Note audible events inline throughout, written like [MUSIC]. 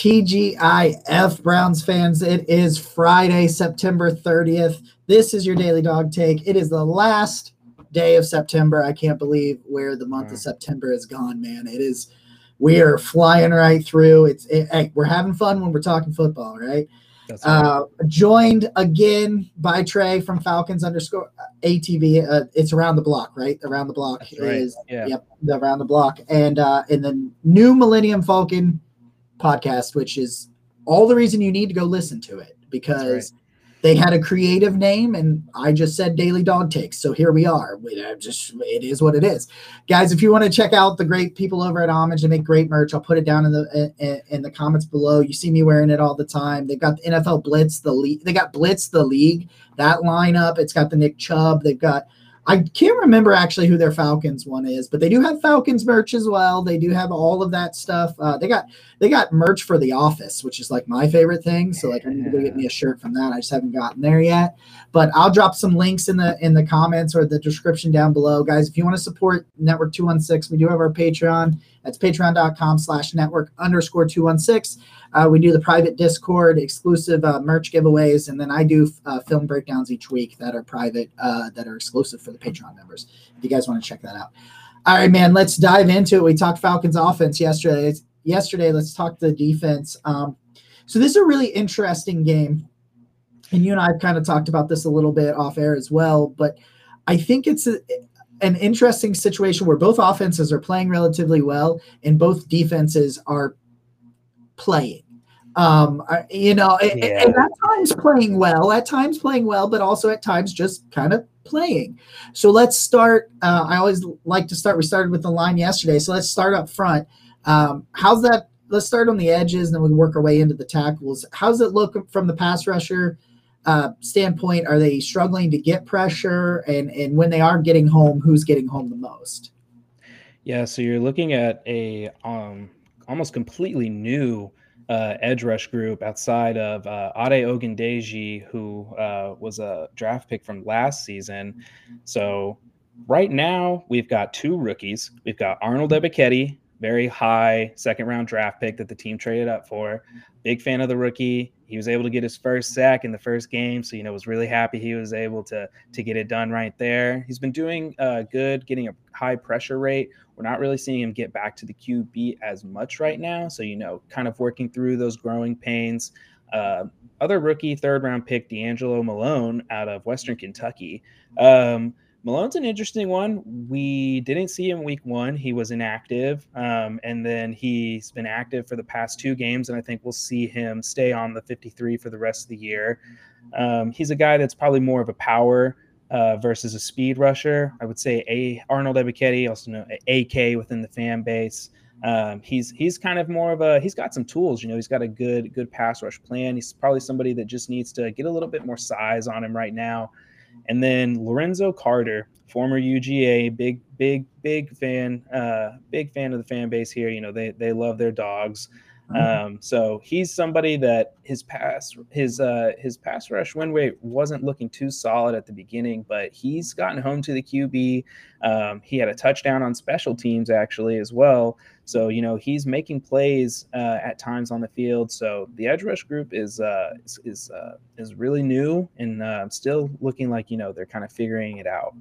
TGIF Browns fans. It is Friday, September 30th. This is your daily dog take. It is the last day of September. I can't believe where the month of September has gone, man. It is, we are flying right through. It's, it, hey, we're having fun when we're talking football, right? Right. Uh, joined again by Trey from Falcons underscore ATB. Uh, it's around the block, right? Around the block That's is right. yeah. yep, around the block, and uh, in the new Millennium Falcon podcast, which is all the reason you need to go listen to it because they had a creative name and I just said daily dog takes. So here we are. just it is what it is. Guys, if you want to check out the great people over at Homage, they make great merch. I'll put it down in the in, in the comments below. You see me wearing it all the time. They've got the NFL Blitz, the league. They got Blitz the league, that lineup. It's got the Nick Chubb. They've got I can't remember actually who their Falcons one is, but they do have Falcons merch as well. They do have all of that stuff. Uh, they got they got merch for the office, which is like my favorite thing. So like I need to go get me a shirt from that. I just haven't gotten there yet. But I'll drop some links in the in the comments or the description down below, guys. If you want to support Network Two One Six, we do have our Patreon. That's patreon.com/slash network underscore two one six. Uh, we do the private Discord, exclusive uh, merch giveaways, and then I do uh, film breakdowns each week that are private, uh, that are exclusive for the Patreon members. If you guys want to check that out. All right, man, let's dive into it. We talked Falcons offense yesterday. Yesterday, let's talk the defense. Um, so this is a really interesting game, and you and I have kind of talked about this a little bit off air as well. But I think it's a, an interesting situation where both offenses are playing relatively well, and both defenses are playing. Um, you know, yeah. and, at times playing well, at times playing well, but also at times just kind of playing. So let's start. Uh, I always like to start. We started with the line yesterday, so let's start up front. Um, how's that? Let's start on the edges, and then we work our way into the tackles. How's it look from the pass rusher uh, standpoint? Are they struggling to get pressure? And and when they are getting home, who's getting home the most? Yeah, so you're looking at a um, almost completely new uh, edge rush group outside of uh, Ade Ogundeji, who uh, was a draft pick from last season. So right now we've got two rookies. We've got Arnold Ebiketie, very high second round draft pick that the team traded up for. Big fan of the rookie. He was able to get his first sack in the first game, so you know was really happy he was able to to get it done right there. He's been doing uh, good, getting a high pressure rate. We're not really seeing him get back to the QB as much right now, so you know, kind of working through those growing pains. Uh, other rookie third round pick, D'Angelo Malone out of Western Kentucky. Um, Malone's an interesting one. We didn't see him week one. He was inactive. Um, and then he's been active for the past two games. And I think we'll see him stay on the 53 for the rest of the year. Um, he's a guy that's probably more of a power uh, versus a speed rusher. I would say a Arnold Ebiketie, also know AK within the fan base. Um, he's he's kind of more of a he's got some tools. You know, he's got a good good pass rush plan. He's probably somebody that just needs to get a little bit more size on him right now. And then Lorenzo Carter, former UGA, big, big, big fan, uh, big fan of the fan base here. You know, they they love their dogs. Mm-hmm. Um, so he's somebody that his pass his uh, his pass rush win rate wasn't looking too solid at the beginning, but he's gotten home to the QB. Um, he had a touchdown on special teams actually as well. So you know he's making plays uh, at times on the field. So the edge rush group is uh, is is, uh, is really new and uh, still looking like you know they're kind of figuring it out.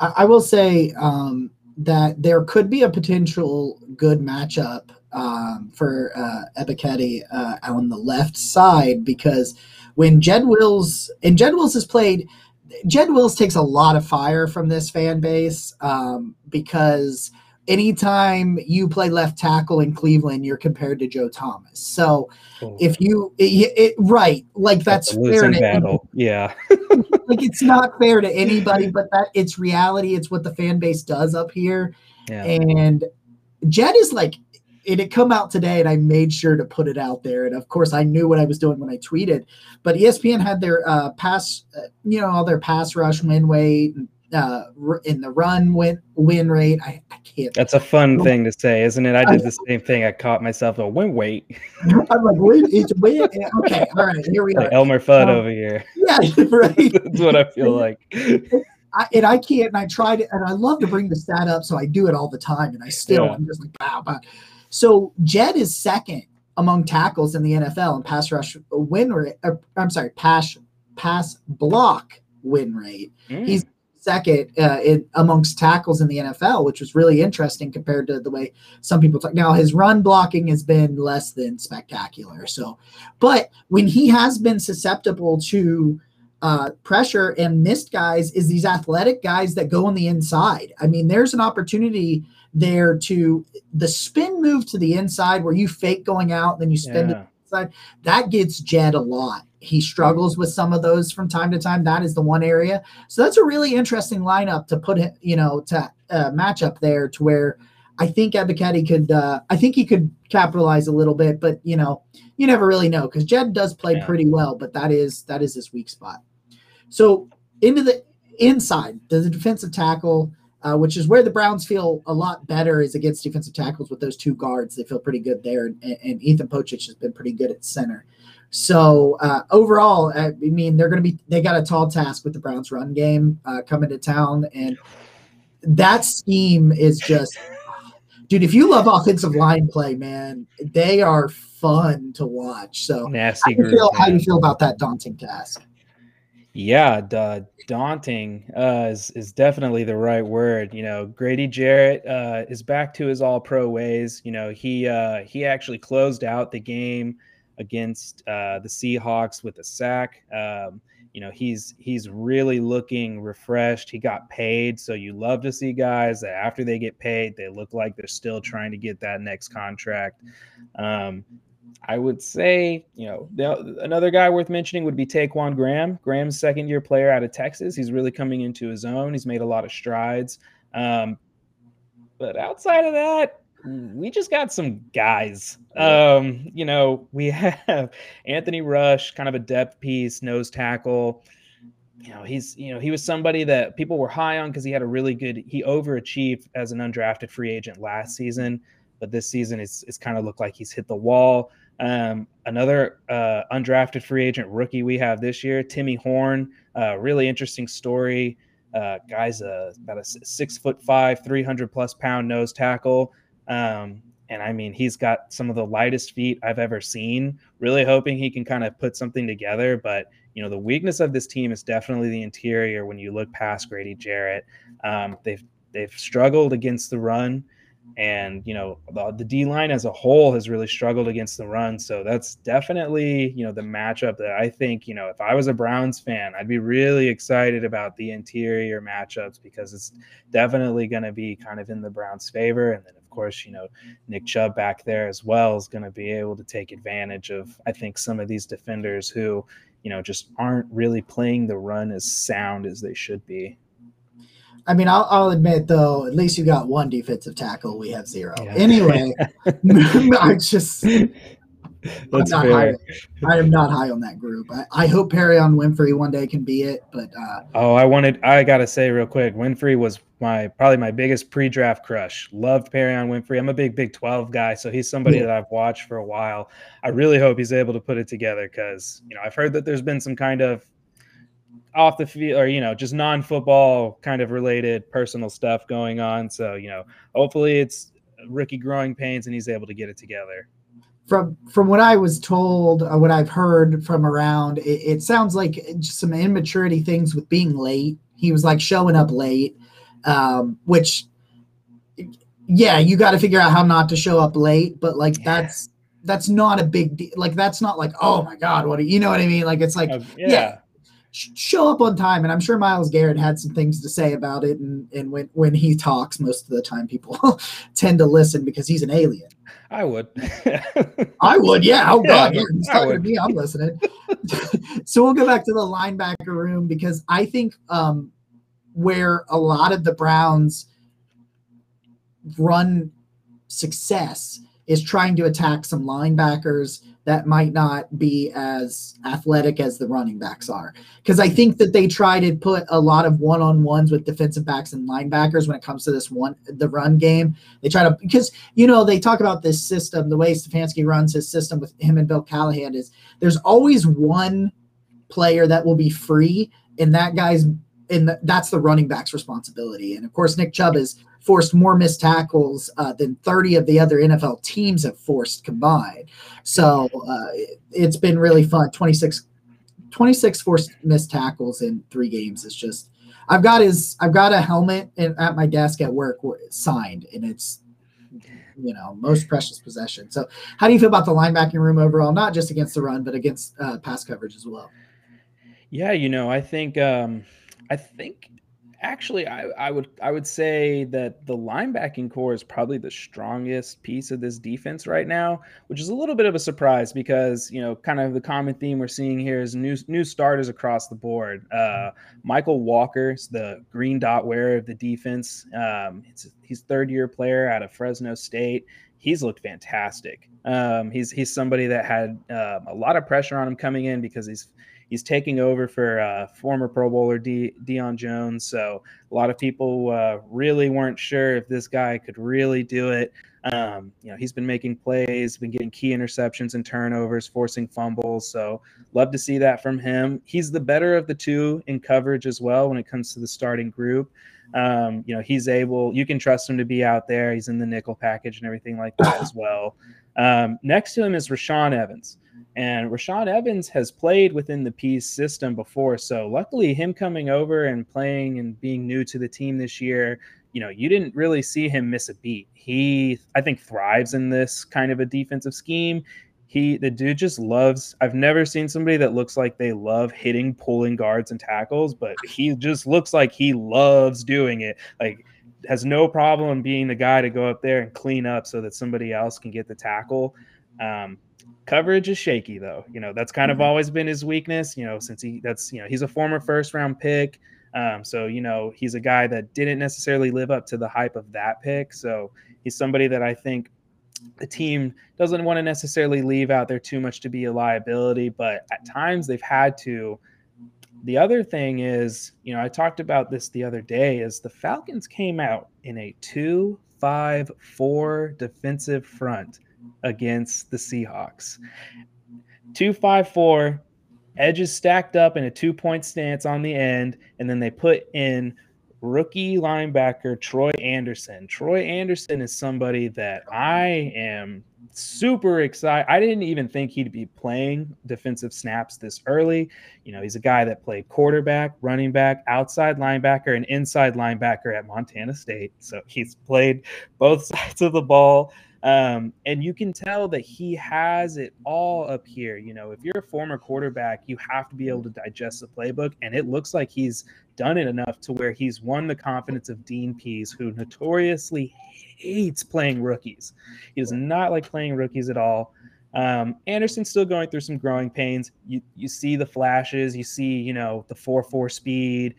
I, will say um, that there could be a potential good matchup um, for uh, uh, on the left side because when Jed Wills and Jed Wills has played, Jed Wills takes a lot of fire from this fan base um, because anytime you play left tackle in Cleveland, you're compared to Joe Thomas. So oh. if you it, it, right, like that's, that's fair battle. Yeah. [LAUGHS] like it's not fair to anybody, [LAUGHS] but that it's reality. It's what the fan base does up here. Yeah. And Jed is like it had come out today and I made sure to put it out there. And of course I knew what I was doing when I tweeted, but ESPN had their uh, pass, uh, you know, all their pass rush win weight uh, in the run win win rate. I, I can't. That's a fun thing to say, isn't it? I did the [LAUGHS] same thing. I caught myself a win wait. [LAUGHS] I'm like, wait, it's win. Okay, all right, here we like are. Elmer Fudd um, over here. [LAUGHS] Yeah, right. That's what I feel like. I, and I can't, and I tried it, and I love to bring the stat up, so I do it all the time, and I still, yeah. I'm just like, wow, wow. So Jed is second among tackles in the NFL and pass rush win rate. Or, I'm sorry, pass pass block win rate. Mm. He's second uh, in, amongst tackles in the NFL, which was really interesting compared to the way some people talk. Now his run blocking has been less than spectacular. So, but when he has been susceptible to uh, pressure and missed guys, is these athletic guys that go on the inside. I mean, there's an opportunity there to the spin move to the inside where you fake going out, then you spin yeah. to the inside. That gets Jed a lot he struggles with some of those from time to time. That is the one area. So that's a really interesting lineup to put him, you know, to uh, match up there to where I think Ebiketie could, uh, I think he could capitalize a little bit, but you know, you never really know because Jed does play yeah. pretty well, but that is, that is his weak spot. So into the inside, the defensive tackle, uh, which is where the Browns feel a lot better is against defensive tackles with those two guards. They feel pretty good there. And, and Ethan Pocic has been pretty good at center. So uh, overall, I mean, they're going to be they got a tall task with the Browns run game uh, coming to town, and that scheme is just, [SIGHS] dude. If you love offensive line play, man, they are fun to watch. So nasty. How do you feel, how do you feel about that daunting task? Yeah, da- daunting uh, is is definitely the right word. You know, Grady Jarrett uh, is back to his All Pro ways. You know, he uh, he actually closed out the game against uh, the Seahawks with a sack. Um, you know, he's he's really looking refreshed. He got paid, so you love to see guys that after they get paid, they look like they're still trying to get that next contract. Um, I would say, you know, the, another guy worth mentioning would be Ta'Quon Graham. Graham's second year player out of Texas. He's really coming into his own. He's made a lot of strides. Um, but outside of that, we just got some guys. Um, you know, we [LAUGHS] have Anthony Rush, kind of a depth piece, nose tackle. You know, he's you know he was somebody that people were high on because he had a really good. He overachieved as an undrafted free agent last season, but this season it's it's kind of looked like he's hit the wall. Um, another uh, undrafted free agent rookie we have this year, Timmy Horne. Uh, really interesting story. Uh, guy's a, about a six foot five, 300 plus pound nose tackle. Um, and I mean, he's got some of the lightest feet I've ever seen. Really hoping he can kind of put something together. But, you know, the weakness of this team is definitely the interior when you look past Grady Jarrett. Um, they've, they've struggled against the run and you know the, the D line as a whole has really struggled against the run. So that's definitely you know the matchup that I think you know if I was a Browns fan, I'd be really excited about the interior matchups because it's definitely going to be kind of in the Browns' favor. And then of course you know Nick Chubb back there as well is going to be able to take advantage of I think some of these defenders who you know just aren't really playing the run as sound as they should be. I mean, I'll, I'll, admit though, at least you got one defensive tackle. We have zero. Yeah. Anyway, [LAUGHS] [LAUGHS] I just. That's I'm fair. High, I am not high on that group. I, I hope Perrion Winfrey one day can be it, but uh, oh, I wanted. I gotta say real quick, Winfrey was my probably my biggest pre-draft crush. Loved Perrion Winfrey. I'm a big Big 12 guy, so he's somebody yeah. that I've watched for a while. I really hope he's able to put it together because you know I've heard that there's been some kind of off the field or you know just non-football kind of related personal stuff going on so you know hopefully it's rookie growing pains and he's able to get it together from from what i was told uh, what i've heard from around it, it, sounds like just some immaturity things with being late he was like showing up late um, which yeah you got to figure out how not to show up late but like yeah. that's that's not a big deal like that's not like oh my god what do you know what i mean like it's like yeah. yeah show up on time. And I'm sure Myles Garrett had some things to say about it. And, and when, when he talks, most of the time people [LAUGHS] tend to listen because he's an alien. I would. [LAUGHS] I would, yeah. Oh God, yeah, he's talking to me. I'm listening. [LAUGHS] so we'll go back to the linebacker room because I think um, where a lot of the Browns run success is trying to attack some linebackers that might not be as athletic as the running backs are. Because I think that they try to put a lot of one on ones with defensive backs and linebackers when it comes to this one, the run game. They try to, because, you know, they talk about this system, the way Stefanski runs his system with him and Bill Callahan is there's always one player that will be free, and that guy's and that's the running back's responsibility. And of course, Nick Chubb has forced more missed tackles uh, than 30 of the other NFL teams have forced combined. So uh, it's been really fun. 26, 26 forced missed tackles in three games is just. I've got his. I've got a helmet in, at my desk at work signed, and it's you know most precious possession. So, how do you feel about the linebacking room overall? Not just against the run, but against uh, pass coverage as well. Yeah, you know, I think um, I think actually I, I would I would say that the linebacking core is probably the strongest piece of this defense right now, which is a little bit of a surprise because you know kind of the common theme we're seeing here is new new starters across the board. Uh, Mykal Walker's the green dot wearer of the defense. Um, he's third year player out of Fresno State. He's looked fantastic. Um, he's he's somebody that had uh, a lot of pressure on him coming in because he's He's taking over for uh, former Pro Bowler De- Deion Jones. So a lot of people uh, really weren't sure if this guy could really do it. Um, you know, he's been making plays, been getting key interceptions and turnovers, forcing fumbles. So love to see that from him. He's the better of the two in coverage as well when it comes to the starting group. Um, you know, he's able, you can trust him to be out there. He's in the nickel package and everything like that as well. Um, next to him is Rashaan Evans. And Rashaan Evans has played within the Pees system before. So luckily, him coming over and playing and being new to the team this year, you know, you didn't really see him miss a beat. He, I think, thrives in this kind of a defensive scheme. He, the dude just loves. I've never seen somebody that looks like they love hitting, pulling guards and tackles, but he just looks like he loves doing it. Like, has no problem being the guy to go up there and clean up so that somebody else can get the tackle. Um, Coverage is shaky though. You know, that's kind of mm-hmm. always been his weakness, you know, since he that's, you know, he's a former first round pick. Um, so, you know, he's a guy that didn't necessarily live up to the hype of that pick. So he's somebody that I think the team doesn't want to necessarily leave out there too much to be a liability, but at times they've had to. The other thing is, you know, I talked about this the other day, is the Falcons came out in a two, five, four defensive front against the Seahawks. 254 edges stacked up in a two point stance on the end, and then they put in rookie linebacker Troy Andersen. Troy Andersen is somebody that I am super excited. I didn't even think he'd be playing defensive snaps this early. You know, he's a guy that played quarterback, running back, outside linebacker, and inside linebacker at Montana State. So he's played both [LAUGHS] sides of the ball. Um, and you can tell that he has it all up here. You know, if you're a former quarterback, you have to be able to digest the playbook. And it looks like he's done it enough to where he's won the confidence of Dean Pees, who notoriously hates playing rookies. He does not like playing rookies at all. Um, Andersen's still going through some growing pains. You you see the flashes, you see, you know, the 4-4 speed,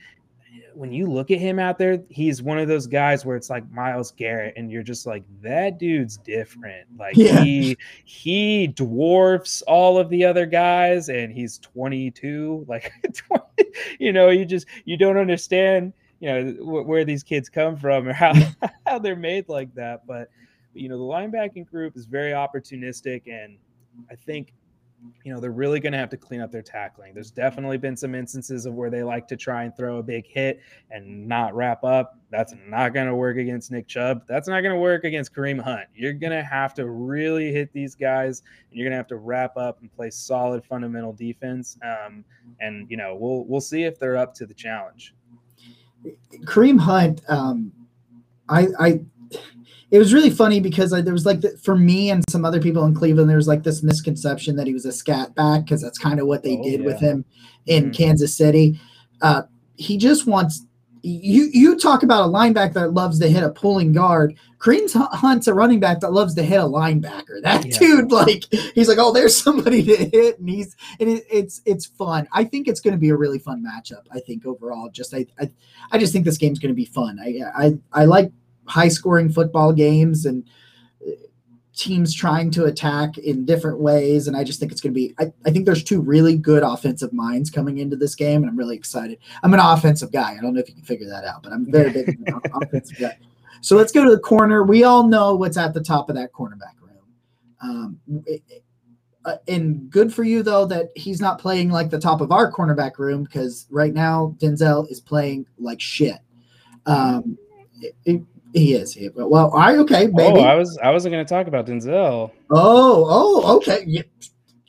when you look at him out there, he's one of those guys where it's like Myles Garrett, and you're just like, that dude's different. Like yeah. he he dwarfs all of the other guys, and he's 22. Like [LAUGHS] 20, you know, you just you don't understand, you know, wh- where these kids come from or how [LAUGHS] [LAUGHS] how they're made like that. But you know, the linebacking group is very opportunistic, and I think you know, they're really going to have to clean up their tackling. There's definitely been some instances of where they like to try and throw a big hit and not wrap up. That's not going to work against Nick Chubb. That's not going to work against Kareem Hunt. You're going to have to really hit these guys, and you're going to have to wrap up and play solid fundamental defense. Um, and you know, we'll we'll see if they're up to the challenge. Kareem Hunt, um, I I it was really funny because there was like the, for me and some other people in Cleveland, there was like this misconception that he was a scat back because that's kind of what they oh, did yeah. with him in mm-hmm. Kansas City. Uh, he just wants you. You talk about a linebacker that loves to hit a pulling guard. Kareem Hunt's a running back that loves to hit a linebacker. [LAUGHS] That yeah. dude, like, he's like, oh, there's somebody to hit, and he's and it, it's it's fun. I think it's going to be a really fun matchup. I think overall, just I I, I just think this game's going to be fun. I I I like high scoring football games and uh, teams trying to attack in different ways. And I just think it's going to be, I, I think there's two really good offensive minds coming into this game. And I'm really excited. I'm an offensive guy. I don't know if you can figure that out, but I'm very big [LAUGHS] offensive guy. So let's go to the corner. We all know what's at the top of that cornerback room. Um, it, uh, and good for you though that he's not playing like the top of our cornerback room because right now Denzel is playing like shit. Um, it, it, he is. He, well, I okay, maybe. Oh, I was I wasn't going to talk about Denzel. Oh, oh, okay. Yeah.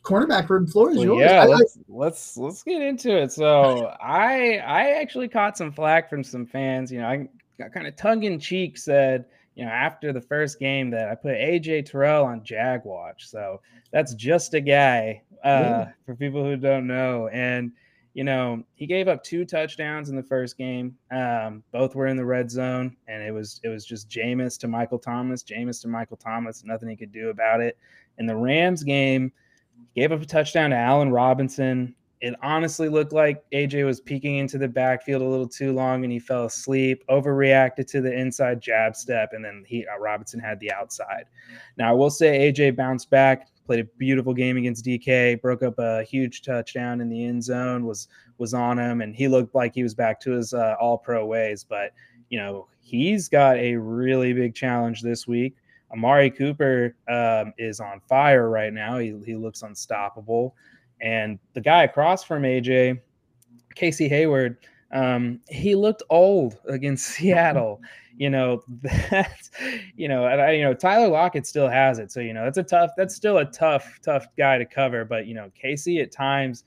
Cornerback room floor is Well, yours. yeah, I- I- let's let's let's get into it. So I I actually caught some flack from some fans. You know, I got kind of tongue in cheek said, you know, after the first game that I put AJ Terrell on Jag Watch. So that's just a guy uh, Yeah. for people who don't know. And you know, he gave up two touchdowns in the first game. Um, both were in the red zone, and it was it was just Jameis to Michael Thomas, Jameis to Michael Thomas. Nothing he could do about it. In the Rams game, gave up a touchdown to Allen Robinson. It honestly looked like AJ was peeking into the backfield a little too long and he fell asleep, overreacted to the inside jab step, and then he uh, Robinson had the outside. Now I will say AJ bounced back, played a beautiful game against DK, broke up a huge touchdown in the end zone, was was on him, and he looked like he was back to his uh, all pro ways. But you know he's got a really big challenge this week. Amari Cooper um, is on fire right now. He, he looks unstoppable. And the guy across from AJ, Casey Hayward, um, he looked old against [LAUGHS] Seattle. You know, [LAUGHS] that's, you know, and I, you know, Tyler Lockett still has it. So, you know, that's a tough, that's still a tough, tough guy to cover. But, you know, Casey at times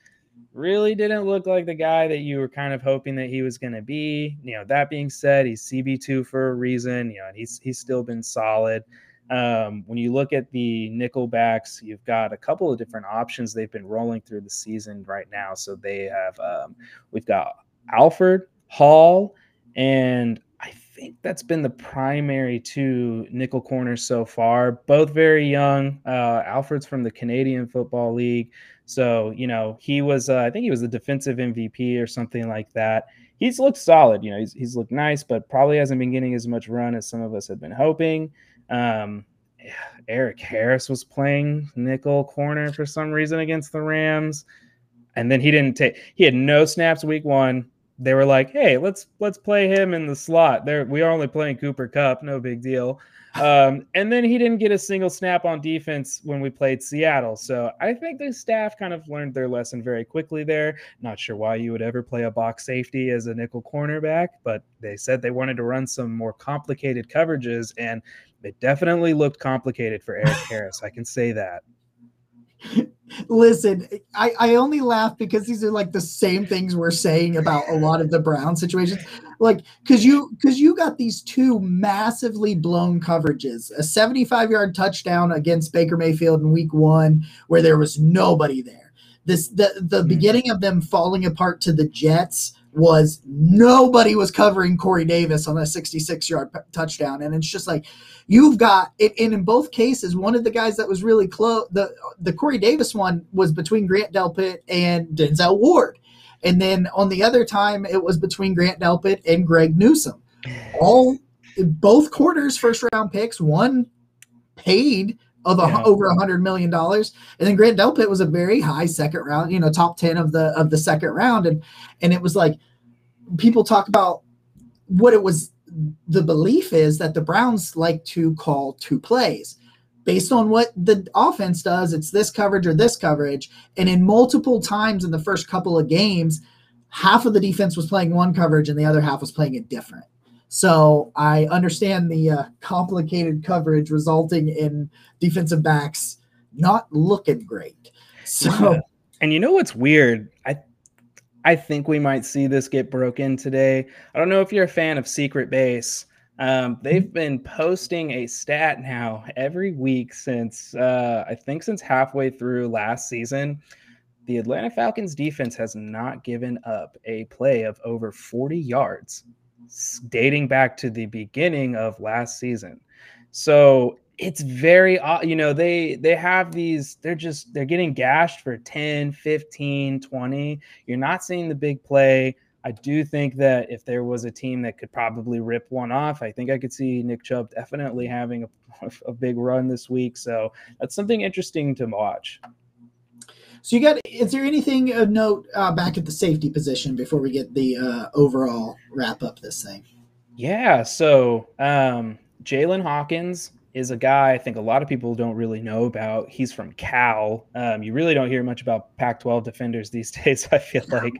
really didn't look like the guy that you were kind of hoping that he was going to be. You know, that being said, he's CB2 for a reason, you know, and he's, he's still been solid. Um, when you look at the nickel backs, you've got a couple of different options they've been rolling through the season right now. So they have, um, we've got Alfred Hall, and I think that's been the primary two nickel corners so far. Both very young. Uh, Alfred's from the Canadian Football League. So, you know, he was, uh, I think he was the defensive MVP or something like that. He's looked solid. You know, he's, he's looked nice, but probably hasn't been getting as much run as some of us had been hoping. Um, Erik Harris was playing nickel corner for some reason against the Rams, and then he didn't take. He had no snaps week one. They were like, "Hey, let's let's play him in the slot." There, we are only playing Cooper Kupp, no big deal. [LAUGHS] Um, and then he didn't get a single snap on defense when we played Seattle. So I think the staff kind of learned their lesson very quickly there. Not sure why you would ever play a box safety as a nickel cornerback, but they said they wanted to run some more complicated coverages, and it definitely looked complicated for Erik [LAUGHS] Harris. I can say that. Listen, I, I only laugh because these are like the same things we're saying about a lot of the Brown situations. Like, cause you cause you got these two massively blown coverages, a 75 yard touchdown against Baker Mayfield in week one, where there was nobody there. This the the Hmm. beginning of them falling apart to the Jets was nobody was covering Corey Davis on a 66 yard p- touchdown. And it's just like you've got it and in both cases, one of the guys that was really close the the Corey Davis one was between Grant Delpit and Denzel Ward. And then on the other time, it was between Grant Delpit and Greg Newsome. All both quarters, first round picks, one paid of a, Yeah. over a hundred million dollars, and then Grant Delpit was a very high second round, you know, top ten of the of the second round, and and it was like people talk about what it was. The belief is that the Browns like to call two plays based on what the offense does. It's this coverage or this coverage, and in multiple times in the first couple of games, half of the defense was playing one coverage and the other half was playing it different. So I understand the uh, complicated coverage resulting in defensive backs not looking great. So. And you know what's weird? I I think we might see this get broken today. I don't know if you're a fan of Secret Base. Um, they've been posting a stat now every week since uh, I think since halfway through last season. The Atlanta Falcons defense has not given up a play of over 40 yards dating back to the beginning of last season. So it's very you know they they have these they're just they're getting gashed for 10 15 20 you're not seeing the big play. I do think that if there was a team that could probably rip one off i think i could see nick chubb definitely having a, [LAUGHS] a big run this week. So that's something interesting to watch So you got? Is there anything of note uh, back at the safety position before we get the uh, overall wrap up this thing? Yeah. So um, Jaylinn Hawkins is a guy I think a lot of people don't really know about. He's from Cal. Um, you really don't hear much about Pac 12 defenders these [LAUGHS] days, I feel like.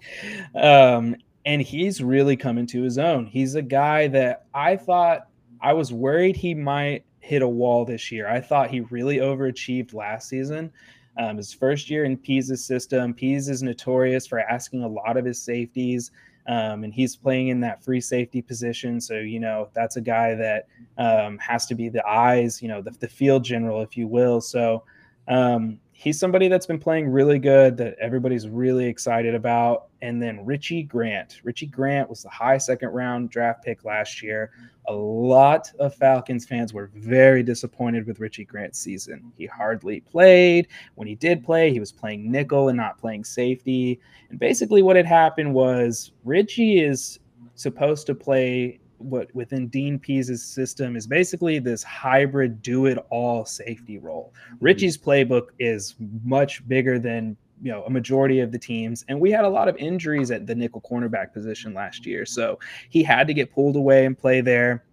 Um, and he's really coming to his own. He's a guy that I thought I was worried he might hit a wall this year. I thought he really overachieved last season. Um, his first year in Pees's system, Pees is notorious for asking a lot of his safeties um, and he's playing in that free safety position. So, you know, that's a guy that um, has to be the eyes, you know, the, the field general, if you will. So, um, he's somebody that's been playing really good that everybody's really excited about. And then Richie Grant. Richie Grant was the high second round draft pick last year. A lot of Falcons fans were very disappointed with Richie Grant's season. He hardly played. When he did play, he was playing nickel and not playing safety. And basically, what had happened was Richie is supposed to play what within Dean Pees's system is basically this hybrid do it all safety role. Mm-hmm. Richie's playbook is much bigger than you know a majority of the teams and we had a lot of injuries at the nickel cornerback position last year so he had to get pulled away and play there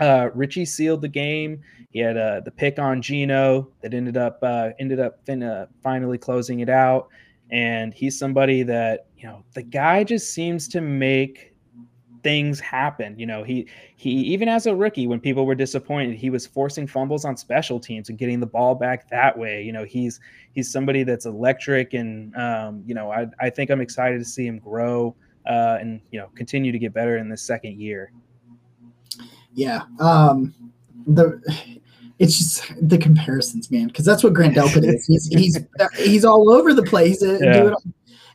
uh, Richie sealed the game. He had uh, the pick on Geno that ended up uh, ended up fin- uh, finally closing it out, and he's somebody that you know the guy just seems to make things happen. You know, he he even as a rookie, when people were disappointed, he was forcing fumbles on special teams and getting the ball back that way. You know, he's he's somebody that's electric, and um, you know, I I think I'm excited to see him grow uh, and you know continue to get better in this second year. Yeah, um, the it's just the comparisons, man, because that's what Grant Delpit is. He's he's he's all over the place. Uh, yeah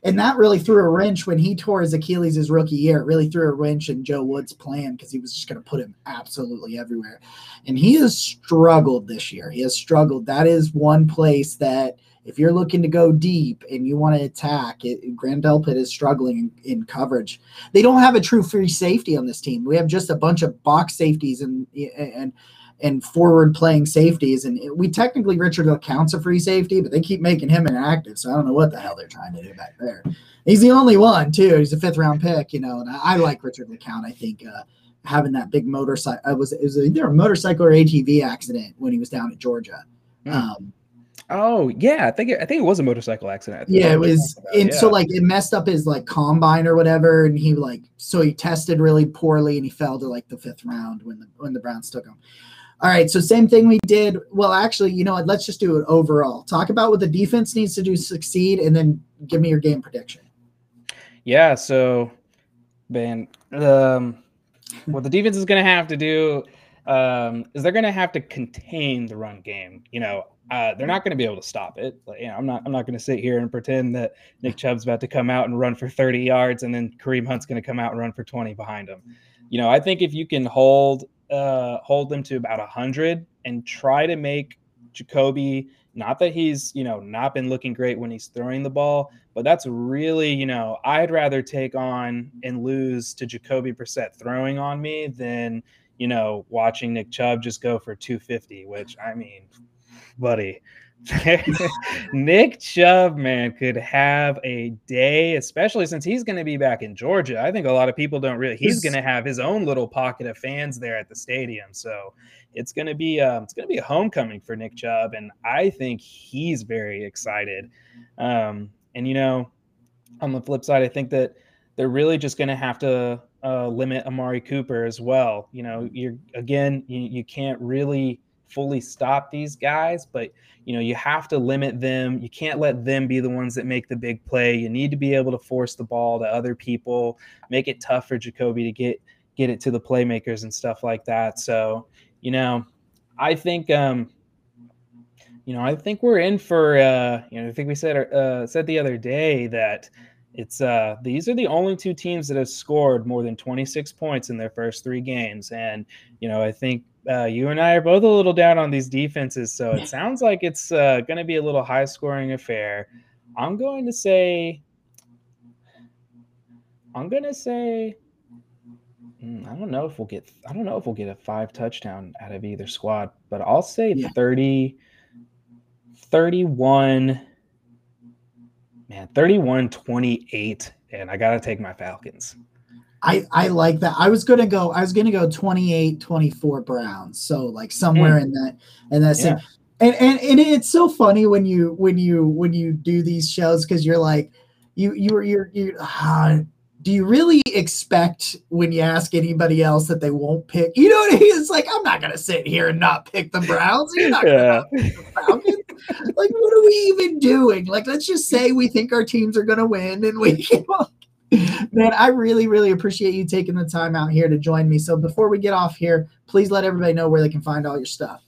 and that really threw a wrench when he tore his Achilles his rookie year. It really threw a wrench in Joe Woods' plan because he was just going to put him absolutely everywhere. And he has struggled this year. He has struggled. That is one place that if you're looking to go deep and you want to attack, it, Grant Delpit is struggling in, in, coverage. They don't have a true free safety on this team. We have just a bunch of box safeties and and and forward playing safeties. And we technically Richard counts a free safety, but they keep making him inactive. So I don't know what the hell they're trying to do back there. He's the only one too. He's a fifth round pick, you know. And I, I like Richard LeCounte. I think uh, having that big motorcycle uh, was it was either a motorcycle or ATV accident when he was down at Georgia. Mm. Um, Oh yeah, I think it, I think it was a motorcycle accident. Yeah, it was, and yeah. so like it messed up his like combine or whatever, and he like so he tested really poorly, and he fell to like the fifth round when the when the Browns took him. All right, so same thing we did. Well, actually, you know what? Let's just do it overall. Talk about what the defense needs to do to succeed, and then give me your game prediction. Yeah. So, Ben, um, what the defense is going to have to do um, is they're going to have to contain the run game. You know, uh, they're not going to be able to stop it. You know, I'm not. I'm not going to sit here and pretend that Nick Chubb's about to come out and run for 30 yards, and then Kareem Hunt's going to come out and run for 20 behind him. You know, I think if you can hold uh, hold them to about 100 and try to make Jacoby, not that he's, you know, not been looking great when he's throwing the ball, but that's really, you know, I'd rather take on and lose to Jacoby Brissett throwing on me than, you know, watching Nick Chubb just go for 250, which I mean, buddy, [LAUGHS] Nick Chubb, man, could have a day, especially since he's going to be back in Georgia. I think a lot of people don't really. He's going to have his own little pocket of fans there at the stadium, so it's going to be um, it's going to be a homecoming for Nick Chubb, and I think he's very excited. Um, and you know, on the flip side, I think that they're really just going to have to uh, limit Amari Cooper as well. You know, you're again, you, you can't really fully stop these guys, but you know, you have to limit them. You can't let them be the ones that make the big play. You need to be able to force the ball to other people, make it tough for Jacoby to get get it to the playmakers and stuff like that. So, you know, I think um you know, I think we're in for uh, you know, I think we said uh said the other day that it's uh these are the only two teams that have scored more than 26 points in their first three games and you know i think uh, you and I are both a little down on these defenses, so it [LAUGHS] sounds like it's uh, going to be a little high scoring affair. I'm going to say, I'm going to say, hmm, I don't know if we'll get, I don't know if we'll get a five touchdown out of either squad, but I'll say yeah. 30, 31, man, 31 28, and I got to take my Falcons. I I like that. I was gonna go. I was gonna go 28, 24 Browns. So like somewhere mm. in that in that yeah. and, and and it's so funny when you when you when you do these shows because you're like you you're you're you uh, do you really expect when you ask anybody else that they won't pick? You know what I mean? It's like I'm not gonna sit here and not pick the Browns. You're not yeah. gonna pick the Falcons. Like, what are we even doing? Like, let's just say we think our teams are gonna win, and we. [LAUGHS] Man, I really, really appreciate you taking the time out here to join me. So before we get off here, please let everybody know where they can find all your stuff.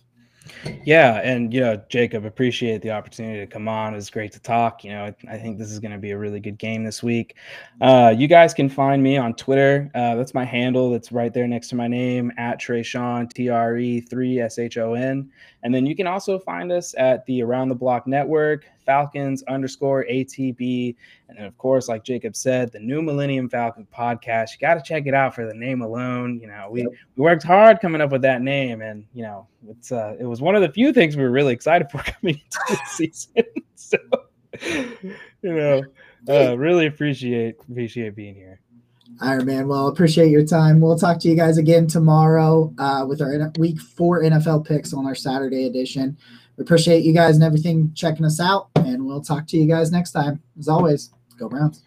Yeah, and you know, Jacob, appreciate the opportunity to come on. It's great to talk. You know, I, think this is going to be a really good game this week. Uh, you guys can find me on Twitter. Uh, that's my handle. That's right there next to my name at Treshon T R E three S H O N. And then you can also find us at the Around the Block Network, Falcons underscore ATB. And then, of course, like Jacob said, the new Millennium Falcon podcast. You got to check it out for the name alone. You know, we, yep. we worked hard coming up with that name. And, you know, it's uh, it was one of the few things we were really excited for [LAUGHS] coming into the [LAUGHS] season. [LAUGHS] so, you know, uh, really appreciate appreciate being here. All right, man. Well, appreciate your time. We'll talk to you guys again tomorrow uh, with our week four NFL picks on our Saturday edition. We appreciate you guys and everything checking us out, and we'll talk to you guys next time. As always, go Browns.